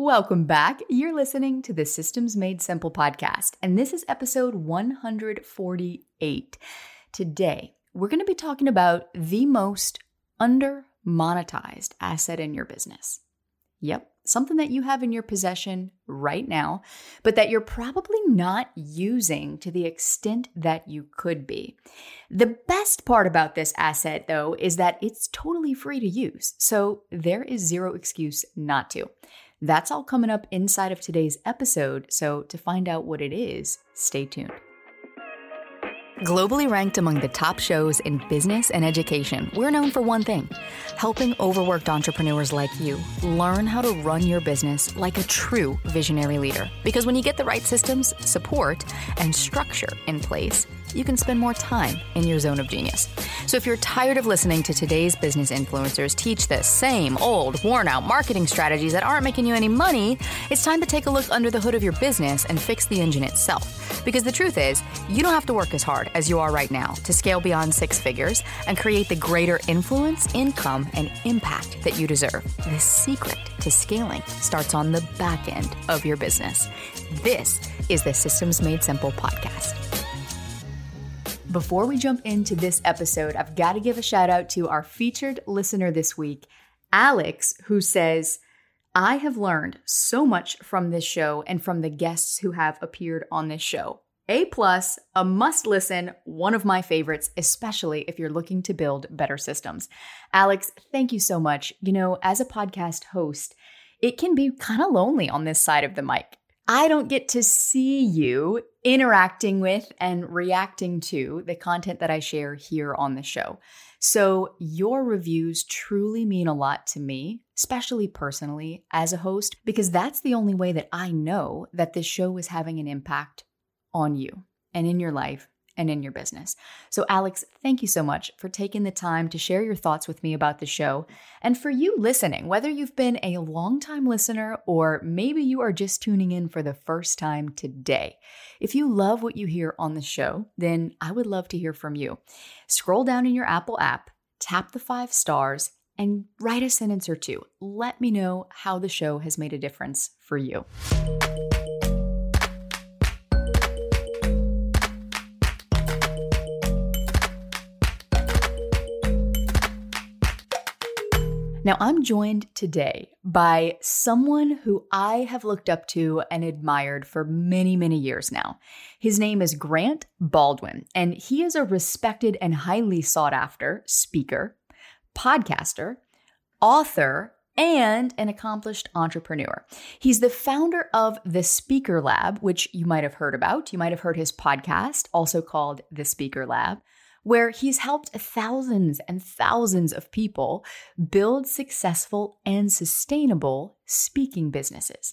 Welcome back. You're listening to the Systems Made Simple podcast, and this is episode 148. Today, we're going to be talking about the most under monetized asset in your business. Yep, something that you have in your possession right now, but that you're probably not using to the extent that you could be. The best part about this asset, though, is that it's totally free to use, so there is zero excuse not to. That's all coming up inside of today's episode, so to find out what it is, stay tuned. Globally ranked among the top shows in business and education, we're known for one thing helping overworked entrepreneurs like you learn how to run your business like a true visionary leader. Because when you get the right systems, support, and structure in place, you can spend more time in your zone of genius. So if you're tired of listening to today's business influencers teach the same old, worn out marketing strategies that aren't making you any money, it's time to take a look under the hood of your business and fix the engine itself. Because the truth is, you don't have to work as hard as you are right now to scale beyond six figures and create the greater influence, income, and impact that you deserve. The secret to scaling starts on the back end of your business. This is the Systems Made Simple podcast. Before we jump into this episode, I've got to give a shout out to our featured listener this week, Alex, who says, I have learned so much from this show and from the guests who have appeared on this show. A plus, a must listen, one of my favorites, especially if you're looking to build better systems. Alex, thank you so much. You know, as a podcast host, it can be kind of lonely on this side of the mic. I don't get to see you interacting with and reacting to the content that I share here on the show. So, your reviews truly mean a lot to me, especially personally as a host, because that's the only way that I know that this show is having an impact on you and in your life and in your business. So, Alex, thank you so much for taking the time to share your thoughts with me about the show. And for you listening, whether you've been a longtime listener or maybe you are just tuning in for the first time today, if you love what you hear on the show, then I would love to hear from you. Scroll down in your Apple app, tap the five stars, and write a sentence or two. Let me know how the show has made a difference for you. Now, I'm joined today by someone who I have looked up to and admired for many, many years now. His name is Grant Baldwin, and he is a respected and highly sought after speaker, podcaster, author, and an accomplished entrepreneur. He's the founder of The Speaker Lab, which you might have heard about. You might have heard his podcast, also called The Speaker Lab where he's helped thousands and thousands of people build successful and sustainable speaking businesses.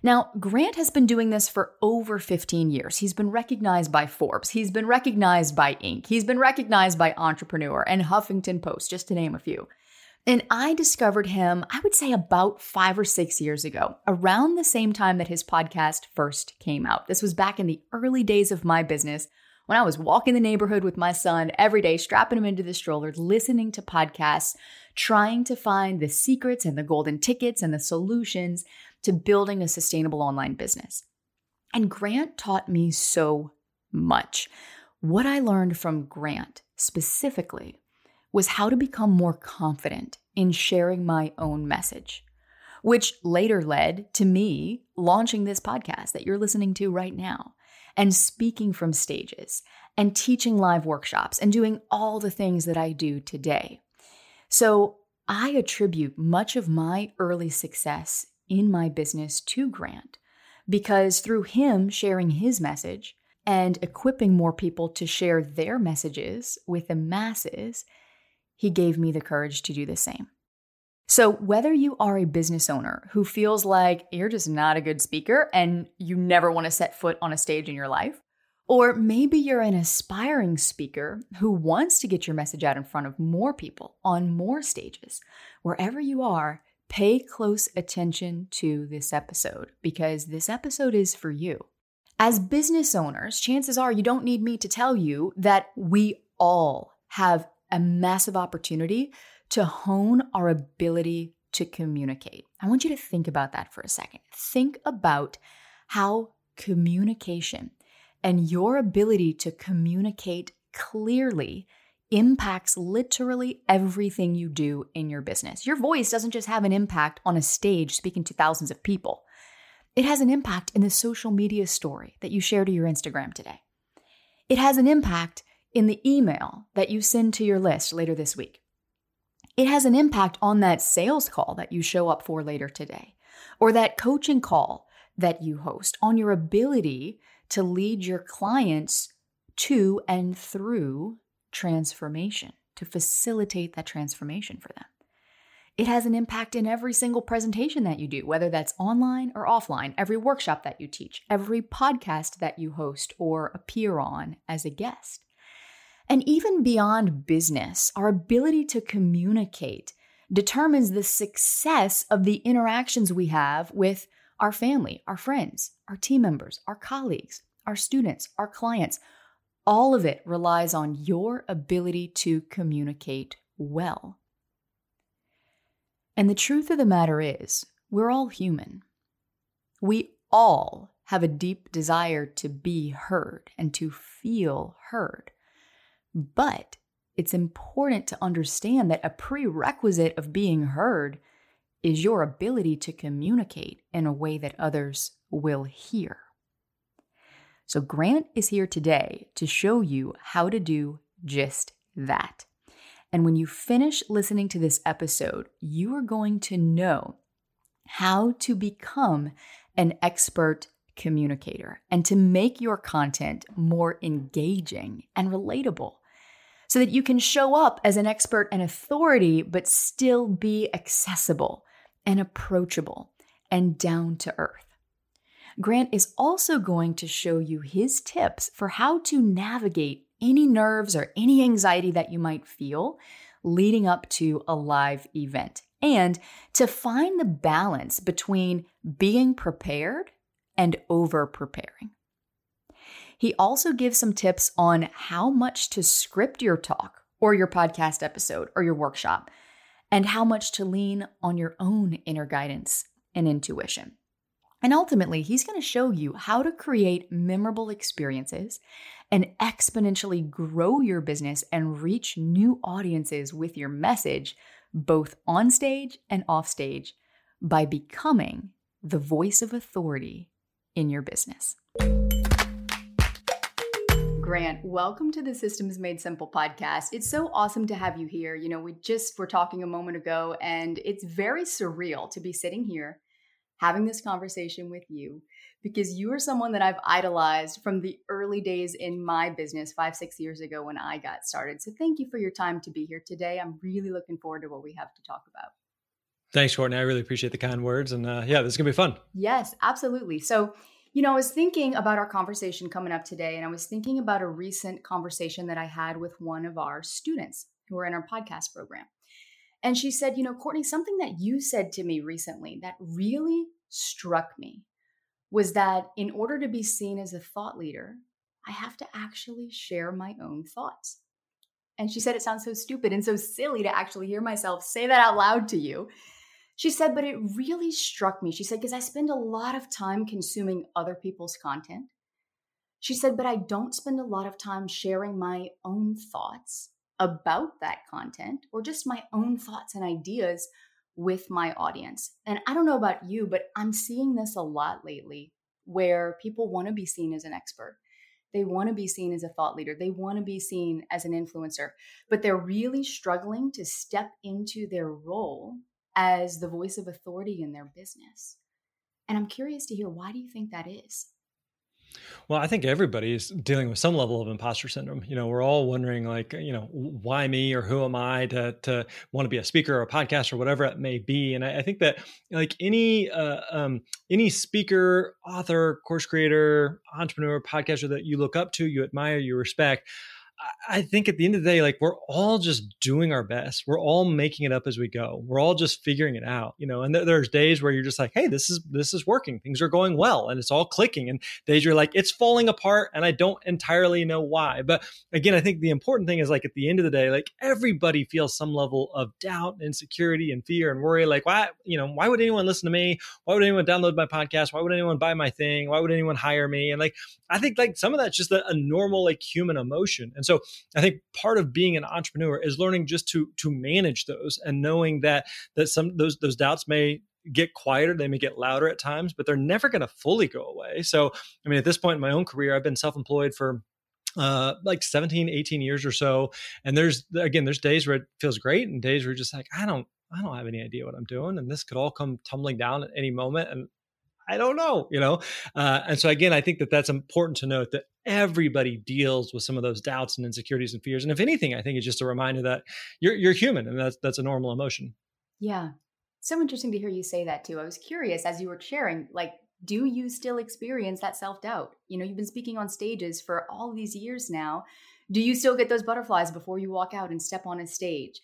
Now, Grant has been doing this for over 15 years. He's been recognized by Forbes, he's been recognized by Inc., he's been recognized by Entrepreneur and Huffington Post, just to name a few. And I discovered him, I would say about five or six years ago, around the same time that his podcast first came out. This was back in the early days of my business when I was walking the neighborhood with my son every day, strapping him into the stroller, listening to podcasts, trying to find the secrets and the golden tickets and the solutions to building a sustainable online business. And Grant taught me so much. What I learned from Grant specifically was how to become more confident in sharing my own message, which later led to me launching this podcast that you're listening to right now and speaking from stages and teaching live workshops and doing all the things that I do today. So I attribute much of my early success in my business to Grant because through him sharing his message and equipping more people to share their messages with the masses, he gave me the courage to do the same. So, whether you are a business owner who feels like you're just not a good speaker and you never want to set foot on a stage in your life, or maybe you're an aspiring speaker who wants to get your message out in front of more people on more stages, wherever you are, pay close attention to this episode because this episode is for you. As business owners, chances are you don't need me to tell you that we all have a massive opportunity to hone our ability to communicate. I want you to think about that for a second. Think about how communication and your ability to communicate clearly impacts literally everything you do in your business. Your voice doesn't just have an impact on a stage speaking to thousands of people, it has an impact in the social media story that you share to your Instagram today. It has an impact in the email that you send to your list later this week. It has an impact on that sales call that you show up for later today, or that coaching call that you host, on your ability to lead your clients to and through transformation, to facilitate that transformation for them. It has an impact in every single presentation that you do, whether that's online or offline, every workshop that you teach, every podcast that you host or appear on as a guest. And even beyond business, our ability to communicate determines the success of the interactions we have with our family, our friends, our team members, our colleagues, our students, our clients. All of it relies on your ability to communicate well. And the truth of the matter is, we're all human. We all have a deep desire to be heard and to feel heard. But it's important to understand that a prerequisite of being heard is your ability to communicate in a way that others will hear. So, Grant is here today to show you how to do just that. And when you finish listening to this episode, you are going to know how to become an expert communicator and to make your content more engaging and relatable so that you can show up as an expert and authority, but still be accessible and approachable and down to earth. Grant is also going to show you his tips for how to navigate any nerves or any anxiety that you might feel leading up to a live event and to find the balance between being prepared and over preparing. He also gives some tips on how much to script your talk or your podcast episode or your workshop, and how much to lean on your own inner guidance and intuition. And ultimately, he's going to show you how to create memorable experiences and exponentially grow your business and reach new audiences with your message, both on stage and off stage, by becoming the voice of authority in your business. Grant, welcome to the Systems Made Simple podcast. It's so awesome to have you here. You know, we just were talking a moment ago, and it's very surreal to be sitting here having this conversation with you because you are someone that I've idolized from the early days in my business five, six years ago when I got started. So thank you for your time to be here today. I'm really looking forward to what we have to talk about. Thanks, Courtney. I really appreciate the kind words. And uh, yeah, this is going to be fun. Yes, absolutely. So, you know, I was thinking about our conversation coming up today, and I was thinking about a recent conversation that I had with one of our students who are in our podcast program. And she said, You know, Courtney, something that you said to me recently that really struck me was that in order to be seen as a thought leader, I have to actually share my own thoughts. And she said, It sounds so stupid and so silly to actually hear myself say that out loud to you. She said, but it really struck me. She said, because I spend a lot of time consuming other people's content. She said, but I don't spend a lot of time sharing my own thoughts about that content or just my own thoughts and ideas with my audience. And I don't know about you, but I'm seeing this a lot lately where people want to be seen as an expert. They want to be seen as a thought leader. They want to be seen as an influencer, but they're really struggling to step into their role as the voice of authority in their business. And I'm curious to hear why do you think that is? Well, I think everybody is dealing with some level of imposter syndrome. You know, we're all wondering, like, you know, why me or who am I to to want to be a speaker or a podcast or whatever it may be. And I, I think that, like any uh, um, any speaker, author, course creator, entrepreneur, podcaster that you look up to, you admire, you respect, I think at the end of the day, like we're all just doing our best. We're all making it up as we go. We're all just figuring it out, you know. And th- there's days where you're just like, hey, this is this is working. Things are going well, and it's all clicking. And days you're like, it's falling apart, and I don't entirely know why. But again, I think the important thing is like at the end of the day, like everybody feels some level of doubt, insecurity, and fear and worry. Like, why, you know, why would anyone listen to me? Why would anyone download my podcast? Why would anyone buy my thing? Why would anyone hire me? And like, I think like some of that's just a, a normal like human emotion. And so I think part of being an entrepreneur is learning just to to manage those and knowing that that some those those doubts may get quieter they may get louder at times but they're never going to fully go away so i mean at this point in my own career i've been self-employed for uh like 17 18 years or so and there's again there's days where it feels great and days where you're just like i don't i don't have any idea what i'm doing and this could all come tumbling down at any moment and I don't know, you know? Uh, and so, again, I think that that's important to note that everybody deals with some of those doubts and insecurities and fears. And if anything, I think it's just a reminder that you're, you're human and that's, that's a normal emotion. Yeah. So interesting to hear you say that too. I was curious as you were sharing, like, do you still experience that self doubt? You know, you've been speaking on stages for all these years now. Do you still get those butterflies before you walk out and step on a stage?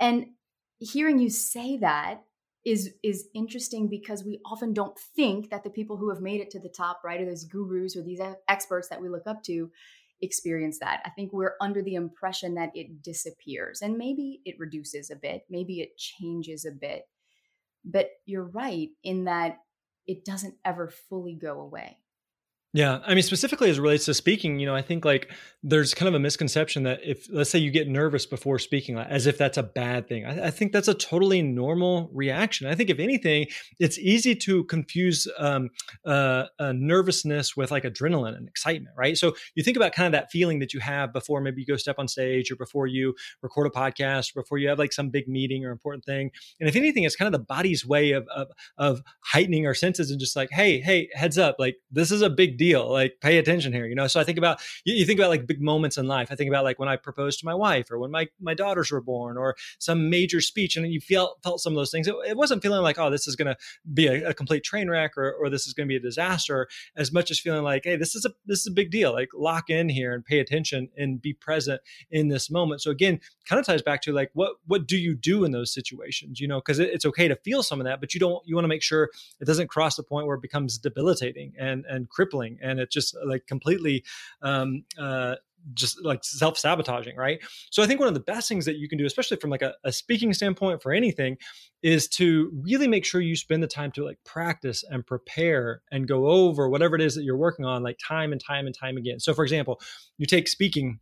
And hearing you say that, is is interesting because we often don't think that the people who have made it to the top right or those gurus or these experts that we look up to experience that. I think we're under the impression that it disappears and maybe it reduces a bit maybe it changes a bit. But you're right in that it doesn't ever fully go away yeah. I mean, specifically as it relates to speaking, you know, I think like there's kind of a misconception that if, let's say, you get nervous before speaking, as if that's a bad thing. I, I think that's a totally normal reaction. I think, if anything, it's easy to confuse um, uh, nervousness with like adrenaline and excitement, right? So you think about kind of that feeling that you have before maybe you go step on stage or before you record a podcast or before you have like some big meeting or important thing. And if anything, it's kind of the body's way of, of, of heightening our senses and just like, hey, hey, heads up, like this is a big deal. Like, pay attention here. You know, so I think about you, you, think about like big moments in life. I think about like when I proposed to my wife, or when my my daughters were born, or some major speech, and you felt felt some of those things. It, it wasn't feeling like, oh, this is going to be a, a, complete train wreck, or or this is going to be a disaster, as much as feeling like, hey, this is a this is a big deal. Like, lock in here and pay attention and be present in this moment. So again, kind of ties back to like what what do you do in those situations? You know, because it, it's okay to feel some of that, but you don't you want to make sure it doesn't cross the point where it becomes debilitating and and crippling and it just like completely um, uh, just like self sabotaging, right? So I think one of the best things that you can do, especially from like a, a, speaking standpoint for anything, is to really make sure you spend the time to like practice and prepare and go over whatever it is that you're working on, like time and time and time again. So, for example, you take speaking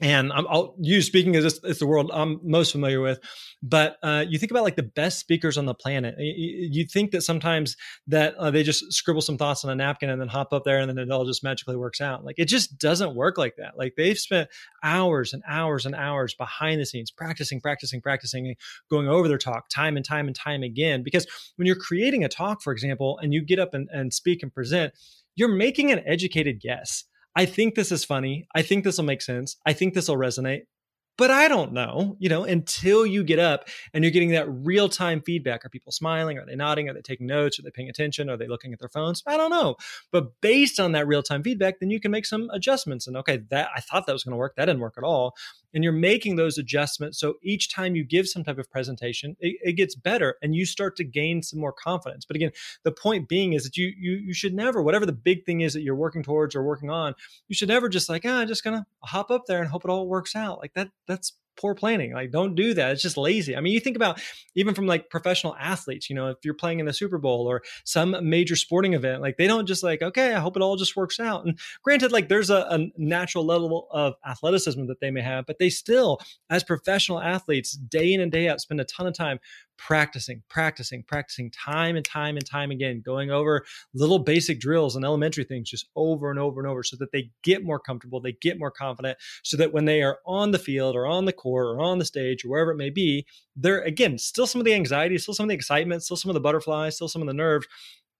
and i will use speaking as it's the world I'm most familiar with. But uh, you think about like the best speakers on the planet. You, you think that sometimes that uh, they just scribble some thoughts on a napkin and then hop up there and then it all just magically works out. Like it just doesn't work like that. Like they've spent hours and hours and hours behind the scenes practicing, practicing, practicing, going over their talk time and time and time again. Because when you're creating a talk, for example, and you get up and, and speak and present, you're making an educated guess I think this is funny. I think this will make sense. I think this will resonate but I don't know, you know, until you get up and you're getting that real time feedback. Are people smiling? Are they nodding? Are they taking notes? Are they paying attention? Are they looking at their phones? I don't know. But based on that real time feedback, then you can make some adjustments. And okay, that I thought that was going to work. That didn't work at all. And you're making those adjustments. So each time you give some type of presentation, it, it gets better and you start to gain some more confidence. But again, the point being is that you you you should never, whatever the big thing is that you're working towards or working on, you should never just like, ah, I'm just gonna hop up there and hope it all works out. Like that that's poor planning. Like, don't do that. It's just lazy. I mean, you think about even from like professional athletes, you know, if you're playing in the Super Bowl or some major sporting event, like they don't just like, okay, I hope it all just works out. And granted, like there's a, a natural level of athleticism that they may have, but they still, as professional athletes, day in and day out, spend a ton of time practicing, practicing, practicing time and time and time again, going over little basic drills and elementary things just over and over and over so that they get more comfortable, they get more confident, so that when they are on the field or on the court or on the stage or wherever it may be, they're again still some of the anxiety, still some of the excitement, still some of the butterflies, still some of the nerves,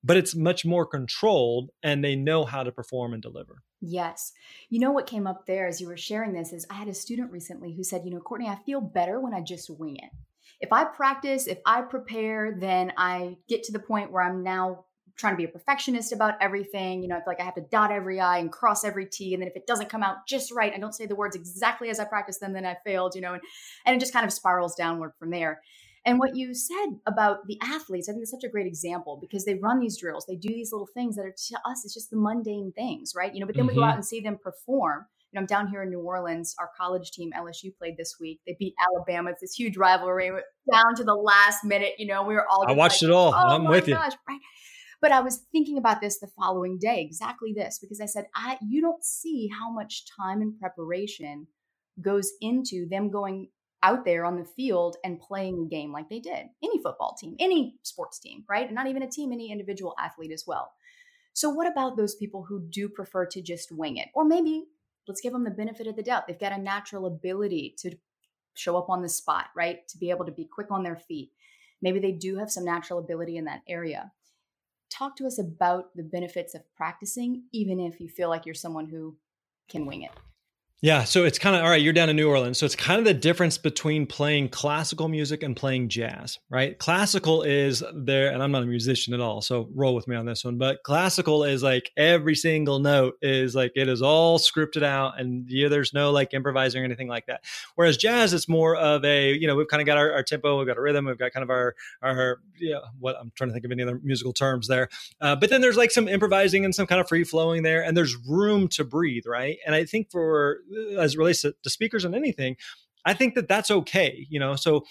but it's much more controlled and they know how to perform and deliver. Yes. You know what came up there as you were sharing this is I had a student recently who said, you know, Courtney, I feel better when I just wing it if I practice, if I prepare, then I get to the point where I'm now trying to be a perfectionist about everything. You know, I feel like I have to dot every I and cross every T. And then if it doesn't come out just right, I don't say the words exactly as I practice them, then I failed, you know, and, and it just kind of spirals downward from there. And what you said about the athletes, I think it's such a great example because they run these drills, they do these little things that are to us, it's just the mundane things, right? You know, but then mm-hmm. we go mm-hmm. out and see them perform. Know, I'm down here in New Orleans. Our college team, LSU, played this week. They beat Alabama. It's this huge rivalry down to the last minute. You know, we were all. I watched like, it all. Oh, I'm with gosh, you. Right? But I was thinking about this the following day, exactly this, because I said, I you don't see how much time and preparation goes into them going out there on the field and playing a game like they did. Any football team, any sports team, right? And not even a team, any individual athlete as well. So, what about those people who do prefer to just wing it? Or maybe let's give them the benefit of the doubt. They've got a natural ability to show up on the spot, right? To be able to be quick on their feet. Maybe they do have some natural ability in that area. Talk to us about the benefits of practicing, even if you feel like you're someone who can wing it. Yeah, so it's kind of all right. You're down in New Orleans, so it's kind of the difference between playing classical music and playing jazz, right? Classical is there, and I'm not a musician at all, so roll with me on this one. But classical is like every single note is like it is all scripted out, and yeah, there's no like improvising or anything like that. Whereas jazz, it's more of a you know we've kind of got our, our tempo, we've got a rhythm, we've got kind of our our yeah what I'm trying to think of any other musical terms there, uh, but then there's like some improvising and some kind of free flowing there, and there's room to breathe, right? And I think for as it relates to, to speakers and anything, I think that that's okay. You know, so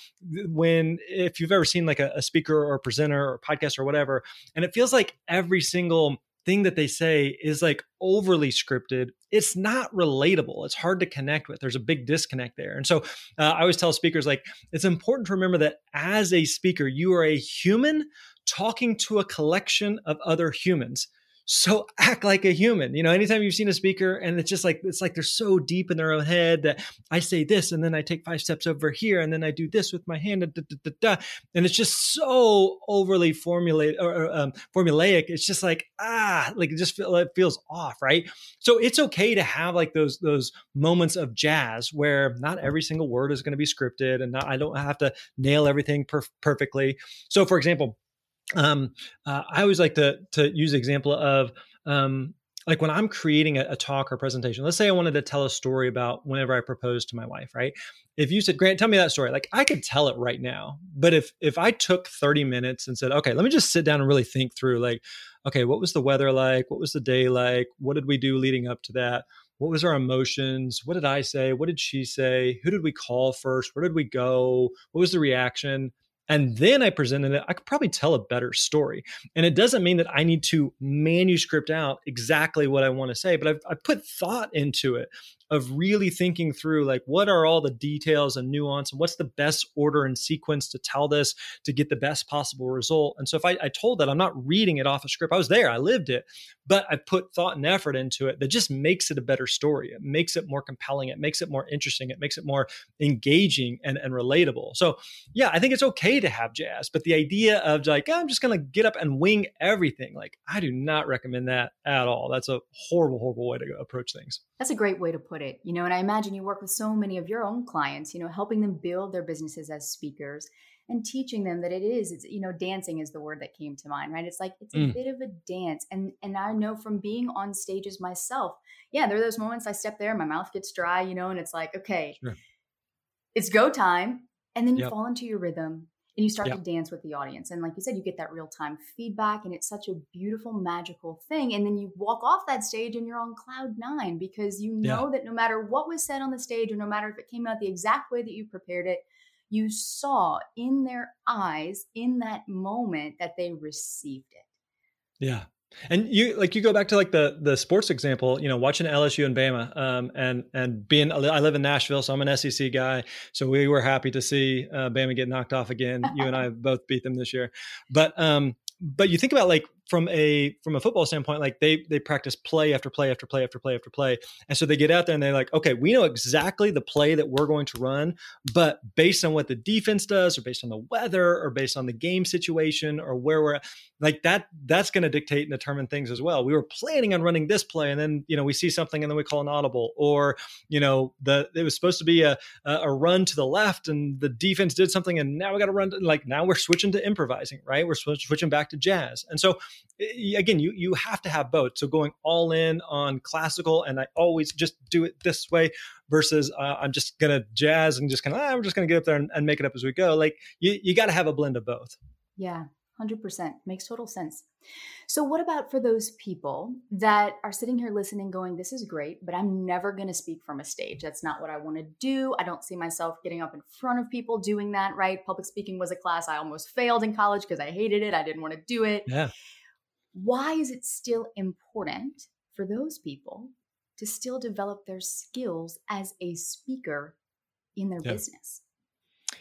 when if you've ever seen like a, a speaker or a presenter or podcast or whatever, and it feels like every single thing that they say is like overly scripted it's not relatable. It's hard to connect with. There's a big disconnect there. And so uh, i always tell speakers like it's important to remember that as a speaker you are a human talking to a collection of other humans so act like a human. You know, anytime you've seen a speaker and it's just like it's like they're so deep in their own head that I say this and then I take five steps over here and then I do this with my hand and, da, da, da, and it's just so overly formulate or um, formulaic. It's just like ah, like it just feel, it feels off, right? So it's okay to have like those those moments of jazz where not every single word is going to be scripted and not, I don't have to nail everything perf- perfectly. So, for example um, uh, I always like to to use the example of um, like when I'm creating a, a, talk or presentation. Let's say I wanted to tell a story about whenever I proposed to my wife, right? If you said, "Grant, tell me that story," like I could tell it right now. But if if I took 30 minutes and said, "Okay, let me just sit down and really think through," like, okay, what was the weather like? What was the day like? What did we do leading up to that? What was our emotions? What did I say? What did she say? Who did we call first? Where did we go? What was the reaction? And then I presented it, I could probably tell a better story. And it doesn't mean that I need to manuscript out exactly what I want to say, but I've, I've put thought into it of really thinking through like what are all the details and nuance and what's the best order and sequence to tell this to get the best possible result. And so if I, I told that I'm not reading it off a script, I was there, I lived it, but I put thought and effort into it that just makes it a better story. It makes it more compelling. It makes it more interesting. It makes it more engaging and, and relatable. So yeah, I think it's okay to have jazz, but the idea of like, oh, I'm just to get up and wing everything, like I do not recommend that at all. That's a horrible, horrible way to approach things. That's a great way to put it. You know, and I imagine you work with so many of your own clients, you know, helping them build their businesses as speakers and teaching them that it is it's you know dancing is the word that came to mind right it's like it's a mm. bit of a dance and and i know from being on stages myself yeah there are those moments i step there my mouth gets dry you know and it's like okay sure. it's go time and then you yep. fall into your rhythm and you start yep. to dance with the audience and like you said you get that real time feedback and it's such a beautiful magical thing and then you walk off that stage and you're on cloud nine because you know yeah. that no matter what was said on the stage or no matter if it came out the exact way that you prepared it you saw in their eyes in that moment that they received it yeah and you like you go back to like the the sports example, you know, watching LSU and Bama, um, and and being I live in Nashville, so I'm an SEC guy, so we were happy to see uh, Bama get knocked off again. You and I both beat them this year, but um, but you think about like from a from a football standpoint, like they they practice play after play after play after play after play, and so they get out there and they're like, okay, we know exactly the play that we're going to run, but based on what the defense does, or based on the weather, or based on the game situation, or where we're at, like that, that's going to dictate and determine things as well. We were planning on running this play, and then you know we see something, and then we call an audible, or you know the it was supposed to be a a run to the left, and the defense did something, and now we got to run. Like now we're switching to improvising, right? We're switching back to jazz, and so again, you you have to have both. So going all in on classical, and I always just do it this way versus uh, I'm just gonna jazz and just kind of ah, we're just gonna get up there and, and make it up as we go. Like you you got to have a blend of both. Yeah, 100% makes total sense. So, what about for those people that are sitting here listening, going, This is great, but I'm never going to speak from a stage. That's not what I want to do. I don't see myself getting up in front of people doing that, right? Public speaking was a class I almost failed in college because I hated it. I didn't want to do it. Yeah. Why is it still important for those people to still develop their skills as a speaker in their yeah. business?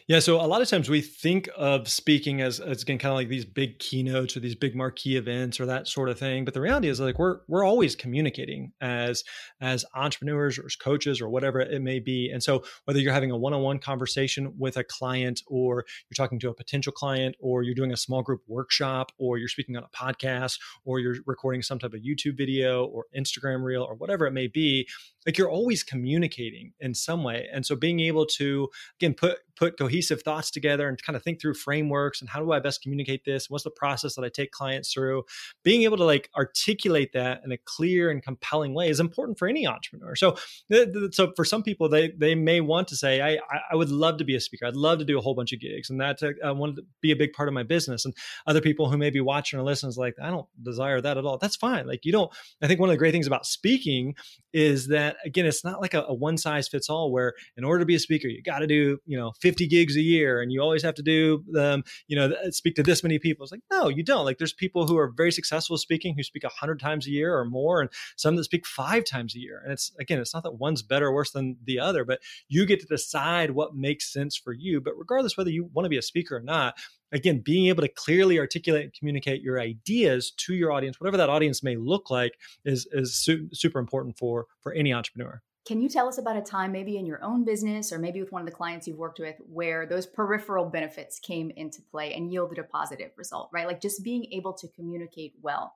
Yeah, so a lot of times we think of speaking as as again kind of like these big keynotes or these big marquee events or that sort of thing. But the reality is like we're we're always communicating as as entrepreneurs or as coaches or whatever it may be. And so whether you're having a one-on-one conversation with a client or you're talking to a potential client or you're doing a small group workshop or you're speaking on a podcast or you're recording some type of YouTube video or Instagram reel or whatever it may be, like you're always communicating in some way and so being able to again put put cohesive thoughts together and kind of think through frameworks and how do i best communicate this? What's the process that i take clients through? Being able to like articulate that in a clear and compelling way is important for any entrepreneur. So so for some people they they may want to say i i would love to be a speaker. I'd love to do a whole bunch of gigs and that uh, i want to be a big part of my business. And other people who may be watching or listening is like i don't desire that at all. That's fine. Like you don't i think one of the great things about speaking is that again it's not like a, a one size fits all where in order to be a speaker you got to do you know 50 gigs a year and you always have to do um, you know speak to this many people. It's like no you don't. Like there's people who are very successful speaking who speak 100 times a year or more and some that speak five times a year. And it's again it's not that one's better or worse than the other but you get to decide what makes sense for you. But regardless whether you want to be a speaker or not again being able to clearly articulate and communicate your ideas to your audience whatever that audience may look like is is su- super important for for any entrepreneur can you tell us about a time, maybe in your own business or maybe with one of the clients you've worked with, where those peripheral benefits came into play and yielded a positive result, right? Like just being able to communicate well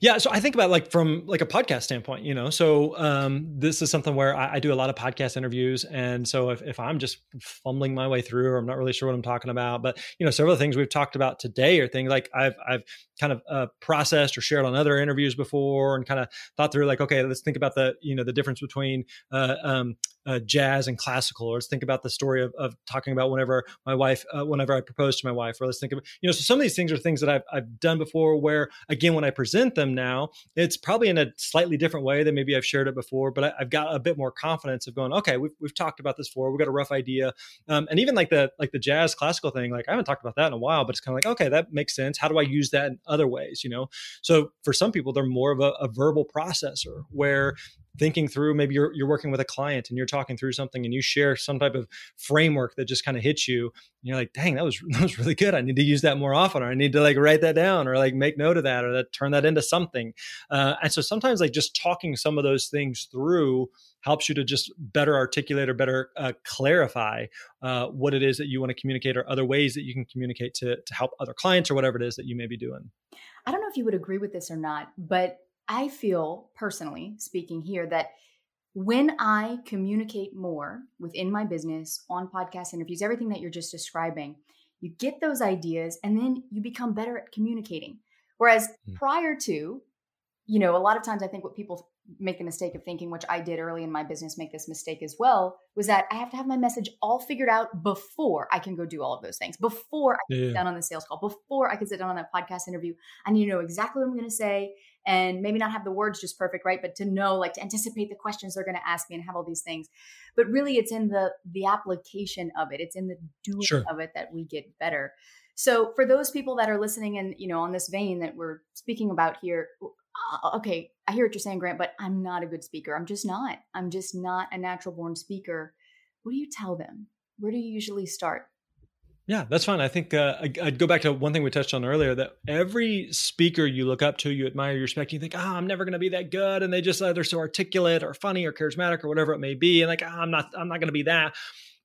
yeah, so I think about like from like a podcast standpoint, you know. So um, this is something where I, I, do a lot of podcast interviews, and so if, if I'm just fumbling my way through, or I'm not really sure what I'm talking about, but you know, several things we've talked about today are things like I've I've kind of uh, processed or shared on other interviews before, and kind of thought through like, okay, let's think about the you know the difference between uh, um, uh, jazz and classical, or let's think about the story of, of talking about whenever my wife, uh, whenever I proposed to my wife, or let's think of, you know, so some of these things are things that I've, I've done before where, again, when I present them now, it's probably in a slightly different way than maybe I've shared it before, but I, have got a bit more confidence of going, okay, we've, we've talked about this before. We've got a rough idea. Um, and even like the, like the jazz classical thing, like I haven't talked about that in a while, but it's kind of like, okay, that makes sense. How do I use that in other ways? You know? So for some people, they're more of a, a verbal processor where thinking through maybe you're, you're working with a client and you're talking through something and you share some type of framework that just kind of hits you and you're like dang that was that was really good. I need to use that more often or i need to like write that down or like make note of that or that turn that into something. Uh, and so sometimes like just talking some of those things through helps you to just better articulate or better uh, clarify uh, what it is that you want to communicate or other ways that you can communicate to, to help other clients or whatever it is that you may be doing. I don't know if you would agree with this or not but I feel personally speaking here that when I communicate more within my business, on podcast interviews, everything that you're just describing, you get those ideas and then you become better at communicating. Whereas mm. prior to, you know, a lot of times I think what people make the mistake of thinking, which I did early in my business, make this mistake as well, was that I have to have my message all figured out before I can go do all of those things, before I can yeah. sit down on the sales call, before I can sit down on that podcast interview. I need to know exactly what I'm going to say and maybe not have the words just perfect, right? But to know, like to anticipate the questions they're going to ask me and have all these things. But really, it's in the the application of it. It's in the doing sure. of it that we get better. So for those people that are listening and you know on this vein that we're speaking about here, uh, okay, I hear what you're saying, Grant, but I'm not a good speaker. I'm just not. I'm just not a natural born speaker. What do you tell them? Where do you usually start? Yeah, that's fine. I think uh, I'd go back to one thing we touched on earlier that every speaker you look up to, you admire, you respect, you think, ah, oh, I'm never going to be that good. And they just either so articulate or funny or charismatic or whatever it may be. And like, oh, I'm not, I'm not going to be that.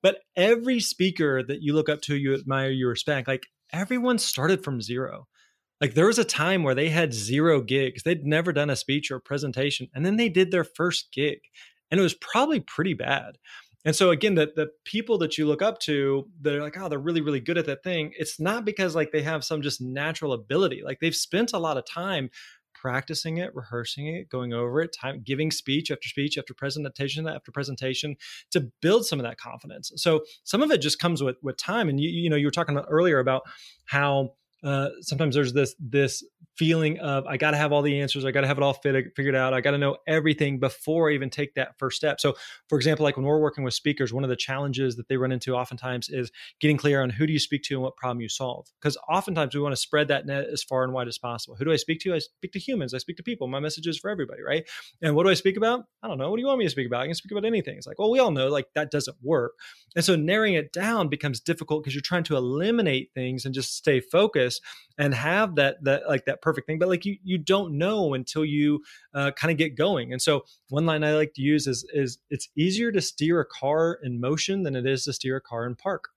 But every speaker that you look up to, you admire, you respect, like everyone started from zero. Like there was a time where they had zero gigs. They'd never done a speech or a presentation. And then they did their first gig. And it was probably pretty bad. And so again, the the people that you look up to that are like, oh, they're really, really good at that thing, it's not because like they have some just natural ability. Like they've spent a lot of time practicing it, rehearsing it, going over it, time giving speech after speech after presentation after presentation to build some of that confidence. So some of it just comes with with time. And you you know you were talking earlier about how uh, sometimes there's this this feeling of I got to have all the answers, I got to have it all fit, figured out, I got to know everything before I even take that first step. So, for example, like when we're working with speakers, one of the challenges that they run into oftentimes is getting clear on who do you speak to and what problem you solve. Because oftentimes we want to spread that net as far and wide as possible. Who do I speak to? I speak to humans. I speak to people. My message is for everybody, right? And what do I speak about? I don't know. What do you want me to speak about? I can speak about anything. It's like, well, we all know like that doesn't work. And so narrowing it down becomes difficult because you're trying to eliminate things and just stay focused and have that that like that perfect thing but like you you don't know until you uh, kind of get going. And so one line i like to use is is it's easier to steer a car in motion than it is to steer a car in park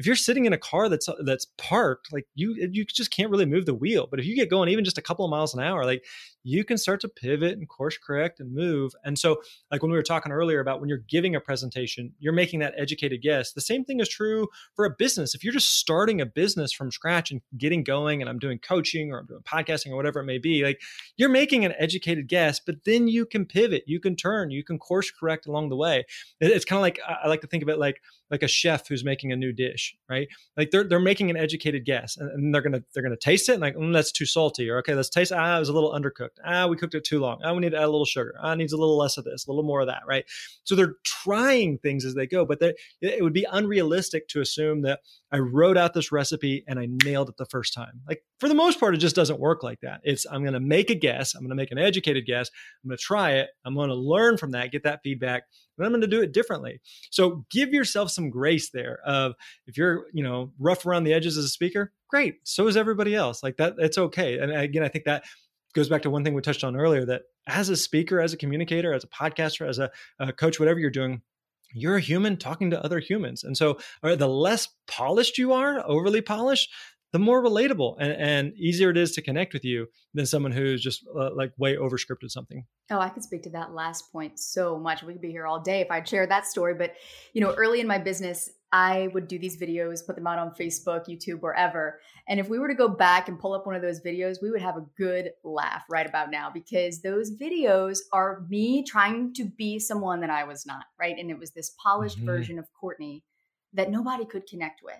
if you're sitting in a car that's uh, that's parked, like you you just can't really move the wheel. But if you get going even just a couple of miles an hour, like you can start to pivot and course correct and move. And so, like when we were talking earlier about when you're giving a presentation, you're making that educated guess. The same thing is true for a business. If you're just starting a business from scratch and getting going, and I'm doing coaching or I'm doing podcasting or whatever it may be, like you're making an educated guess, but then you can pivot, you can turn, you can course correct along the way. It's kind of like I like to think of it like like a chef who's making a new dish, right? Like they're they're making an educated guess, and, and they're gonna they're gonna taste it, and like mm, that's too salty, or okay, let's taste. Ah, it was a little undercooked. Ah, we cooked it too long. Ah, we need to add a little sugar. Ah, needs a little less of this, a little more of that, right? So they're trying things as they go, but it would be unrealistic to assume that I wrote out this recipe and I nailed it the first time. Like for the most part, it just doesn't work like that. It's I'm gonna make a guess. I'm gonna make an educated guess. I'm gonna try it. I'm gonna learn from that, get that feedback, and I'm going to do it differently. So give yourself some grace there of if you're, you know, rough around the edges as a speaker, great. So is everybody else. Like that, it's okay. And again, I think that goes back to one thing we touched on earlier that as a speaker, as a communicator, as a podcaster, as a, a coach, whatever you're doing, you're a human talking to other humans. And so the less polished you are, overly polished, the more relatable and, and easier it is to connect with you than someone who's just uh, like way over scripted something. Oh, I could speak to that last point so much. We could be here all day if I'd share that story. But, you know, early in my business, I would do these videos, put them out on Facebook, YouTube, wherever. And if we were to go back and pull up one of those videos, we would have a good laugh right about now because those videos are me trying to be someone that I was not, right? And it was this polished mm-hmm. version of Courtney that nobody could connect with.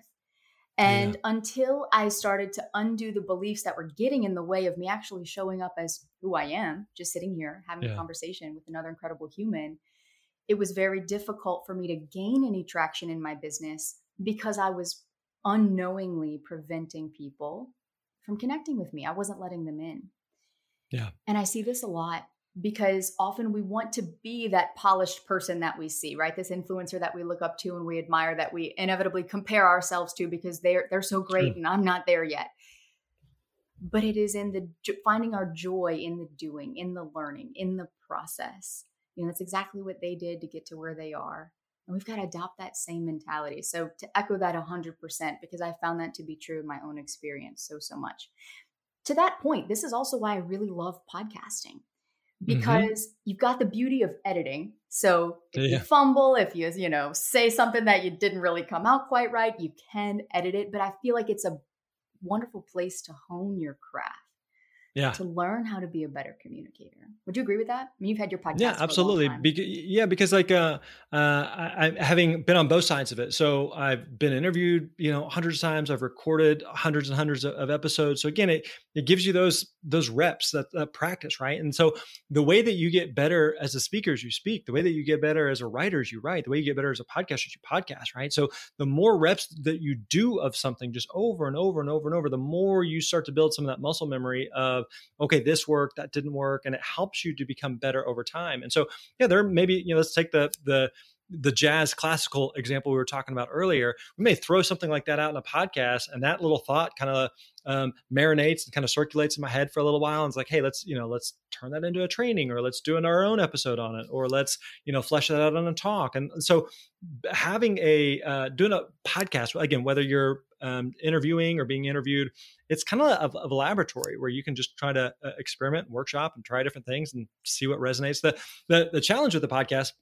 And yeah. until I started to undo the beliefs that were getting in the way of me actually showing up as who I am, just sitting here having yeah. a conversation with another incredible human, it was very difficult for me to gain any traction in my business because I was unknowingly preventing people from connecting with me. I wasn't letting them in. Yeah. And I see this a lot because often we want to be that polished person that we see, right? This influencer that we look up to and we admire that we inevitably compare ourselves to because they're they're so great True. and I'm not there yet. But it is in the finding our joy in the doing, in the learning, in the process. You know, that's exactly what they did to get to where they are. And we've got to adopt that same mentality. So to echo that 100% because I found that to be true in my own experience so so much. To that point, this is also why I really love podcasting. Because mm-hmm. you've got the beauty of editing. So if yeah. you fumble, if you you know say something that you didn't really come out quite right, you can edit it. But I feel like it's a wonderful place to hone your craft yeah. to learn how to be a better communicator. Would you agree with that? I mean you've had your podcast yeah absolutely. yeah because like uh, uh I, I, having been on both sides of it so i've been interviewed you know hundreds of times i've recorded hundreds and hundreds of, of episodes so again it it gives you those those reps that, that practice right? And so the way that you get better as a speaker is you speak the way that you get better as a writer is you write the way you get better as a podcaster is you podcast right? So the more reps that you do of something just over and over and over and over the more you start to build some of that muscle memory of of okay this worked that didn't work and it helps you to become better over time and so yeah there maybe you know let's take the the the jazz classical example we were talking about earlier, we may throw something like that out in a podcast, and that little thought kind of um, marinates and kind of circulates in my head for a little while. And it's like, hey, let's you know, let's turn that into a training, or let's do an, our own episode on it, or let's you know, flesh that out on a talk. And so, having a uh, doing a podcast again, whether you're um, interviewing or being interviewed, it's kind of, of a laboratory where you can just try to uh, experiment, workshop, and try different things and see what resonates. The the, the challenge with the podcast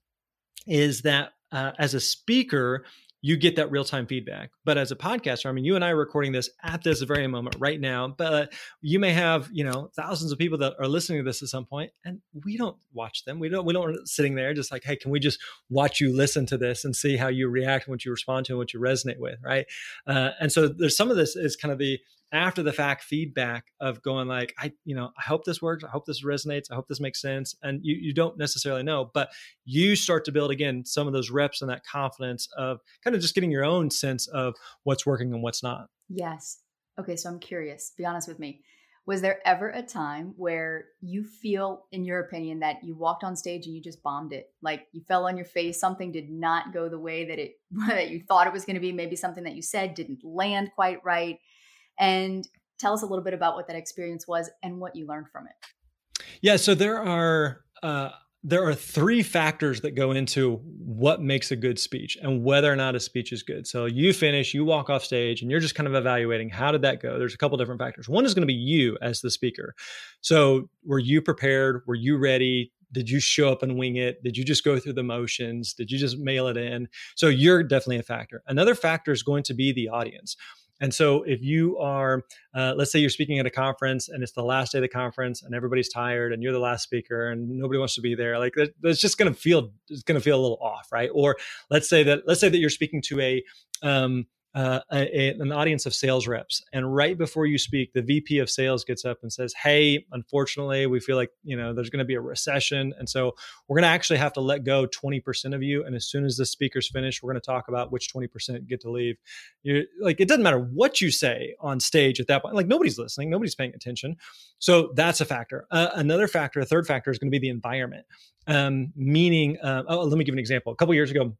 is that uh, as a speaker, you get that real time feedback. But as a podcaster, I mean, you and I are recording this at this very moment right now, but you may have, you know, thousands of people that are listening to this at some point and we don't watch them. We don't, we don't sitting there just like, Hey, can we just watch you listen to this and see how you react what you respond to and what you resonate with. Right. Uh, and so there's some of this is kind of the, after the fact feedback of going like i you know i hope this works. I hope this resonates. I hope this makes sense. And you, you don't necessarily know but you start to build again some of those reps and that confidence of kind of just getting your own sense of what's working and what's not. Yes. Okay so i'm curious be honest with me. Was there ever a time where you feel in your opinion that you walked on stage and you just bombed it? Like you fell on your face something did not go the way that it that you thought it was going to be maybe something that you said didn't land quite right and tell us a little bit about what that experience was and what you learned from it. Yeah, so there are uh, there are three factors that go into what makes a good speech and whether or not a speech is good. So you finish, you walk off stage, and you're just kind of evaluating how did that go. There's a couple different factors. One is going to be you as the speaker. So were you prepared? Were you ready? Did you show up and wing it? Did you just go through the motions? Did you just mail it in? So you're definitely a factor. Another factor is going to be the audience. And so, if you are, uh, let's say you're speaking at a conference and it's the last day of the conference and everybody's tired and you're the last speaker and nobody wants to be there, like that's just going to feel it's going to feel a little off, right? Or let's say that let's say that you're speaking to a um, uh, a, an audience of sales reps. And right before you speak the vp of sales gets up and says hey unfortunately we feel like you know there's going to be a recession and so we're going to actually have to let go 20% of you and as soon as the speaker's finished we're going to talk about which 20% get to leave. You like it doesn't matter what you say on stage at that point like nobody's listening nobody's paying attention. So that's a factor. Uh, another factor a third factor is going to be the environment. Um, meaning uh, oh, let me give an example. A couple years ago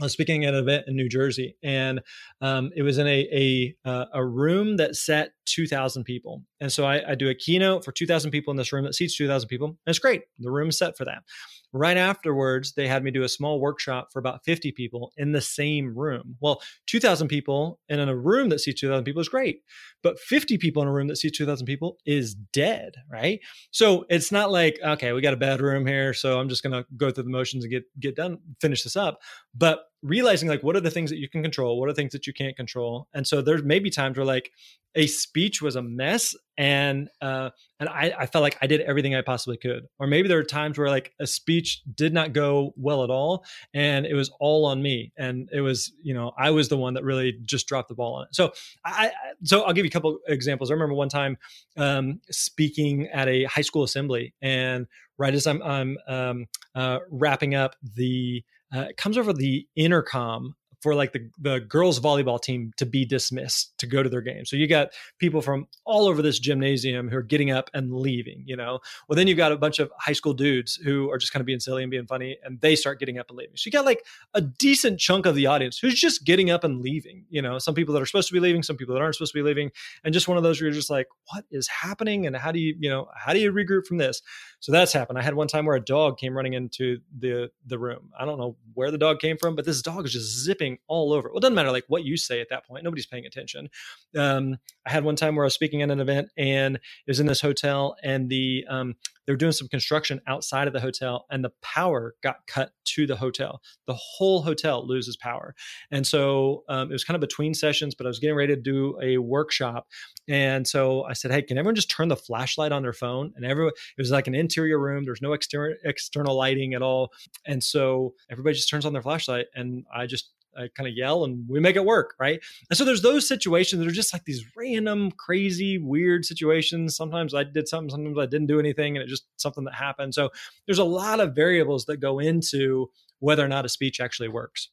I was speaking at an event in New Jersey, and um, it was in a a, uh, a room that sat two thousand people. And so I, I do a keynote for two thousand people in this room that seats two thousand people. And it's great; the room's set for that. Right afterwards, they had me do a small workshop for about 50 people in the same room. Well, 2,000 people and in a room that seats 2,000 people is great, but 50 people in a room that seats 2,000 people is dead, right? So it's not like, okay, we got a bad room here, so I'm just going to go through the motions and get get done, finish this up. But realizing like what are the things that you can control, what are the things that you can't control, and so there's maybe times where like a speech was a mess and uh, and I, I felt like I did everything I possibly could. Or maybe there were times where like a speech did not go well at all, and it was all on me, and it was you know I was the one that really just dropped the ball on it. So I so I'll give you a couple examples. I remember one time um, speaking at a high school assembly, and right as I'm I'm um, uh, wrapping up the uh, it comes over the intercom for like the, the girls volleyball team to be dismissed to go to their game. So you got people from all over this gymnasium who are getting up and leaving, you know. Well, then you've got a bunch of high school dudes who are just kind of being silly and being funny and they start getting up and leaving. So you got like a decent chunk of the audience who's just getting up and leaving, you know, some people that are supposed to be leaving, some people that aren't supposed to be leaving. And just one of those where you're just like, what is happening? And how do you, you know, how do you regroup from this? So that's happened. I had one time where a dog came running into the the room. I don't know where the dog came from, but this dog is just zipping all over. Well, it doesn't matter like what you say at that point. Nobody's paying attention. Um, I had one time where I was speaking at an event and it was in this hotel, and the um, they were doing some construction outside of the hotel and the power got cut to the hotel the whole hotel loses power and so um, it was kind of between sessions but i was getting ready to do a workshop and so i said hey can everyone just turn the flashlight on their phone and everyone it was like an interior room there's no external external lighting at all and so everybody just turns on their flashlight and i just Kind of yell and we make it work, right? And so there's those situations that are just like these random, crazy, weird situations. Sometimes I did something, sometimes I didn't do anything, and it just something that happened. So there's a lot of variables that go into whether or not a speech actually works.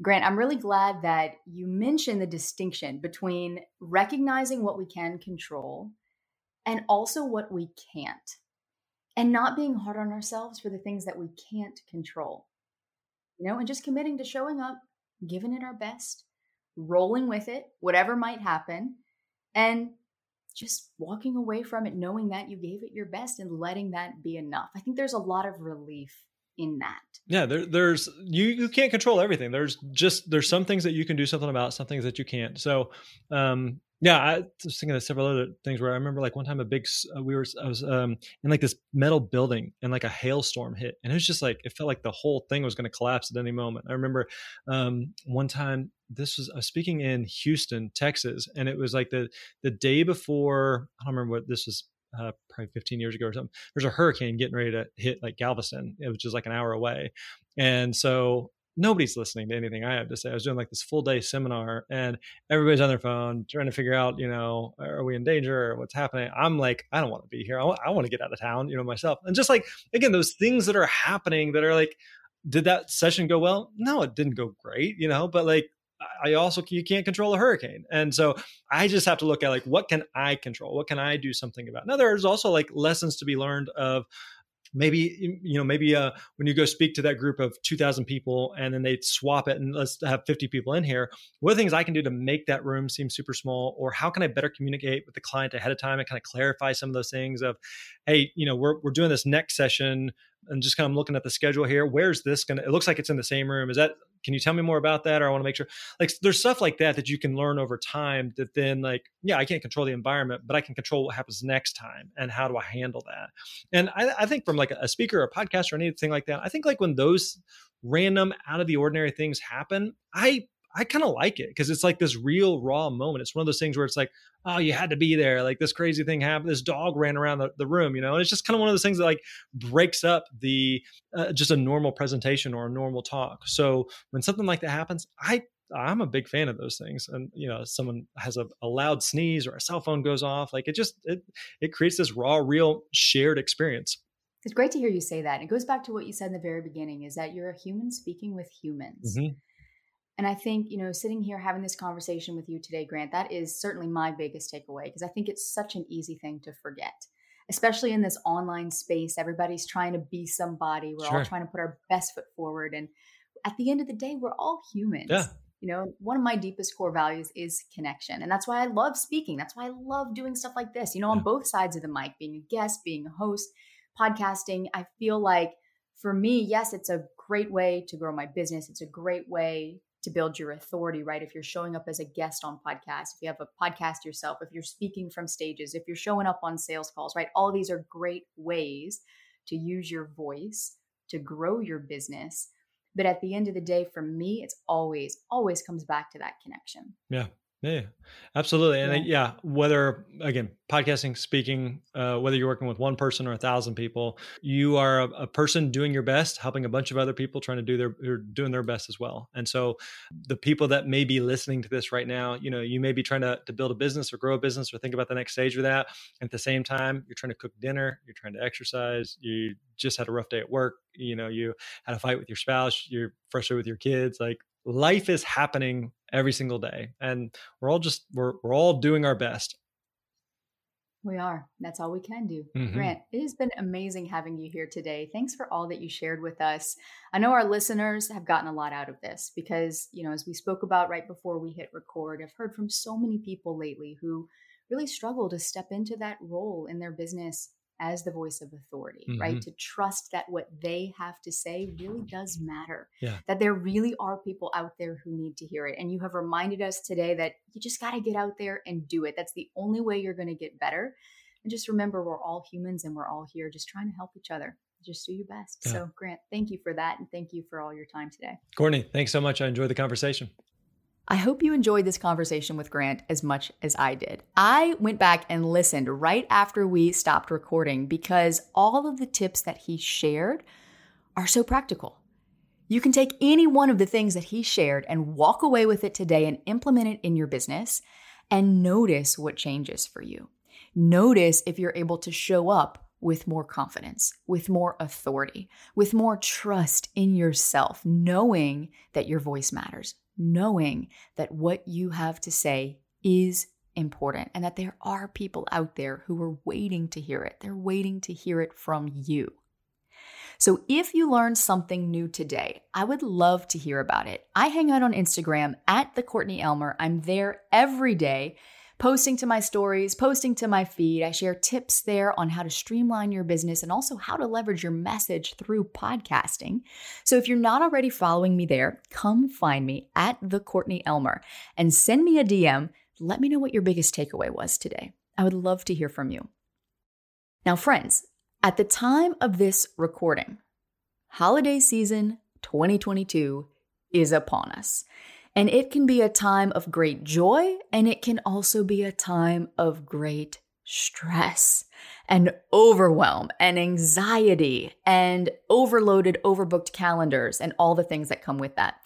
Grant, I'm really glad that you mentioned the distinction between recognizing what we can control and also what we can't, and not being hard on ourselves for the things that we can't control you know, and just committing to showing up, giving it our best, rolling with it, whatever might happen, and just walking away from it knowing that you gave it your best and letting that be enough. I think there's a lot of relief in that. Yeah, there, there's you you can't control everything. There's just there's some things that you can do something about, some things that you can't. So, um, Yeah, I was thinking of several other things where I remember like one time a big uh, we were I was um in like this metal building and like a hailstorm hit and it was just like it felt like the whole thing was going to collapse at any moment. I remember um one time this was I was speaking in Houston, Texas, and it was like the the day before I don't remember what this was uh, probably 15 years ago or something. There's a hurricane getting ready to hit like Galveston, which is like an hour away, and so nobody's listening to anything I have to say. I was doing like this full day seminar and everybody's on their phone trying to figure out, you know, are we in danger or what's happening? I'm like, I don't want to be here. I want, I want to get out of town, you know, myself. And just like, again, those things that are happening that are like, did that session go well? No, it didn't go great, you know, but like, I also you can't control a hurricane, and so I just have to look at like what can I control, what can I do something about. Now there's also like lessons to be learned of maybe you know maybe uh, when you go speak to that group of 2000 people and then they swap it and let's have 50 people in here what are the things i can do to make that room seem super small? Or how can i better communicate with the client ahead of time and kind of clarify some of those things of hey you know we're, we're doing this next session and just kind of looking at the schedule here where's this gonna it looks like it's in the same room is that can you tell me more about that or i want to make sure like there's stuff like that that you can learn over time that then like yeah i can't control the environment but i can control what happens next time and how do i handle that? And i, I think from like a speaker or a podcast or anything like that i think like when those random out of the ordinary things happen i I kind of like it because it's like this real raw moment. It's one of those things where it's like, oh, you had to be there. Like this crazy thing happened. This dog ran around the, the room, you know, and it's just kind of one of those things that like breaks up the uh, just a normal presentation or a normal talk. So when something like that happens, I I'm a big fan of those things. And you know, someone has a, a loud sneeze or a cell phone goes off, like it just it it creates this raw, real shared experience. It's great to hear you say that. It goes back to what you said in the very beginning is that you're a human speaking with humans. Mm-hmm. And I think, you know, sitting here having this conversation with you today, Grant, that is certainly my biggest takeaway because I think it's such an easy thing to forget, especially in this online space. Everybody's trying to be somebody. We're sure. all trying to put our best foot forward. And at the end of the day, we're all humans. Yeah. You know, one of my deepest core values is connection. And that's why I love speaking. That's why I love doing stuff like this, you know, on both sides of the mic, being a guest, being a host, podcasting. I feel like for me, yes, it's a great way to grow my business. It's a great way to build your authority, right? If you're showing up as a guest on podcasts, if you have a podcast yourself, if you're speaking from stages, if you're showing up on sales calls, right? All these are great ways to use your voice to grow your business. But at the end of the day, for me, it's always, always comes back to that connection. Yeah. Yeah, absolutely. And yeah. yeah, whether again, podcasting, speaking, uh, whether you're working with one person or a thousand people, you are a, a, person doing your best, helping a bunch of other people trying to do their, doing their best as well. And so the people that may be listening to this right now, you know, you may be trying to, to build a business or grow a business or think about the next stage with that. At the same time, you're trying to cook dinner, you're trying to exercise, you just had a rough day at work, you know, you had a fight with your spouse, you're frustrated with your kids, like life is happening every single day and we're all just we're, we're all doing our best. We are that's all we can do. Mm-hmm. grant it has been amazing having you here today. Thanks for all that you shared with us. I know our listeners have gotten a lot out of this because you know as we spoke about right before we hit record i've heard from so many people lately who really struggle to step into that role in their business as the voice of authority, mm-hmm. right? To trust that what they have to say really does matter. Yeah. That there really are people out there who need to hear it. And you have reminded us today that you just got to get out there and do it. That's the only way you're going to get better. And just remember, we're all humans and we're all here just trying to help each other. Just do your best. Yeah. So, Grant, thank you for that. And thank you for all your time today. Courtney, thanks so much. I enjoyed the conversation. I hope you enjoyed this conversation with Grant as much as I did. I went back and listened right after we stopped recording because all of the tips that he shared are so practical. You can take any one of the things that he shared and walk away with it today and implement it in your business and notice what changes for you. Notice if you're able to show up with more confidence, with more authority, with more trust in yourself, knowing that your voice matters, knowing that what you have to say is important and that there are people out there who are waiting to hear it. They're waiting to hear it from you. So if you learned something new today, I would love to hear about it. I hang out on Instagram at the Courtney Elmer. I'm there every day posting to my stories, posting to my feed. I share tips there on how to streamline your business and also how to leverage your message through podcasting. So if you're not already following me there, come find me at the Courtney Elmer and send me a DM let me know what your biggest takeaway was today. I would love to hear from you. Now, friends, at the time of this recording, holiday season 2022 is upon us. And it can be a time of great joy, and it can also be a time of great stress and overwhelm and anxiety and overloaded, overbooked calendars and all the things that come with that.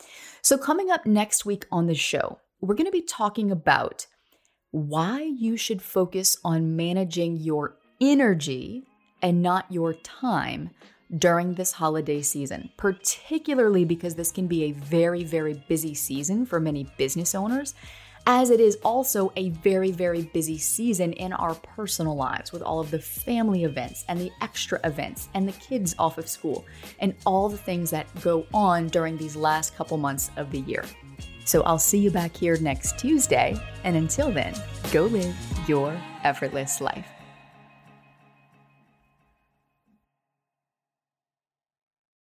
So, coming up next week on the show, we're going to be talking about why you should focus on managing your energy and not your time during this holiday season, particularly because this can be a very, very busy season for many business owners, as it is also a very, very busy season in our personal lives with all of the family events and the extra events and the kids off of school and all the things that go on during these last couple months of the year. So I'll see you back here next Tuesday. And until then, go live your effortless life.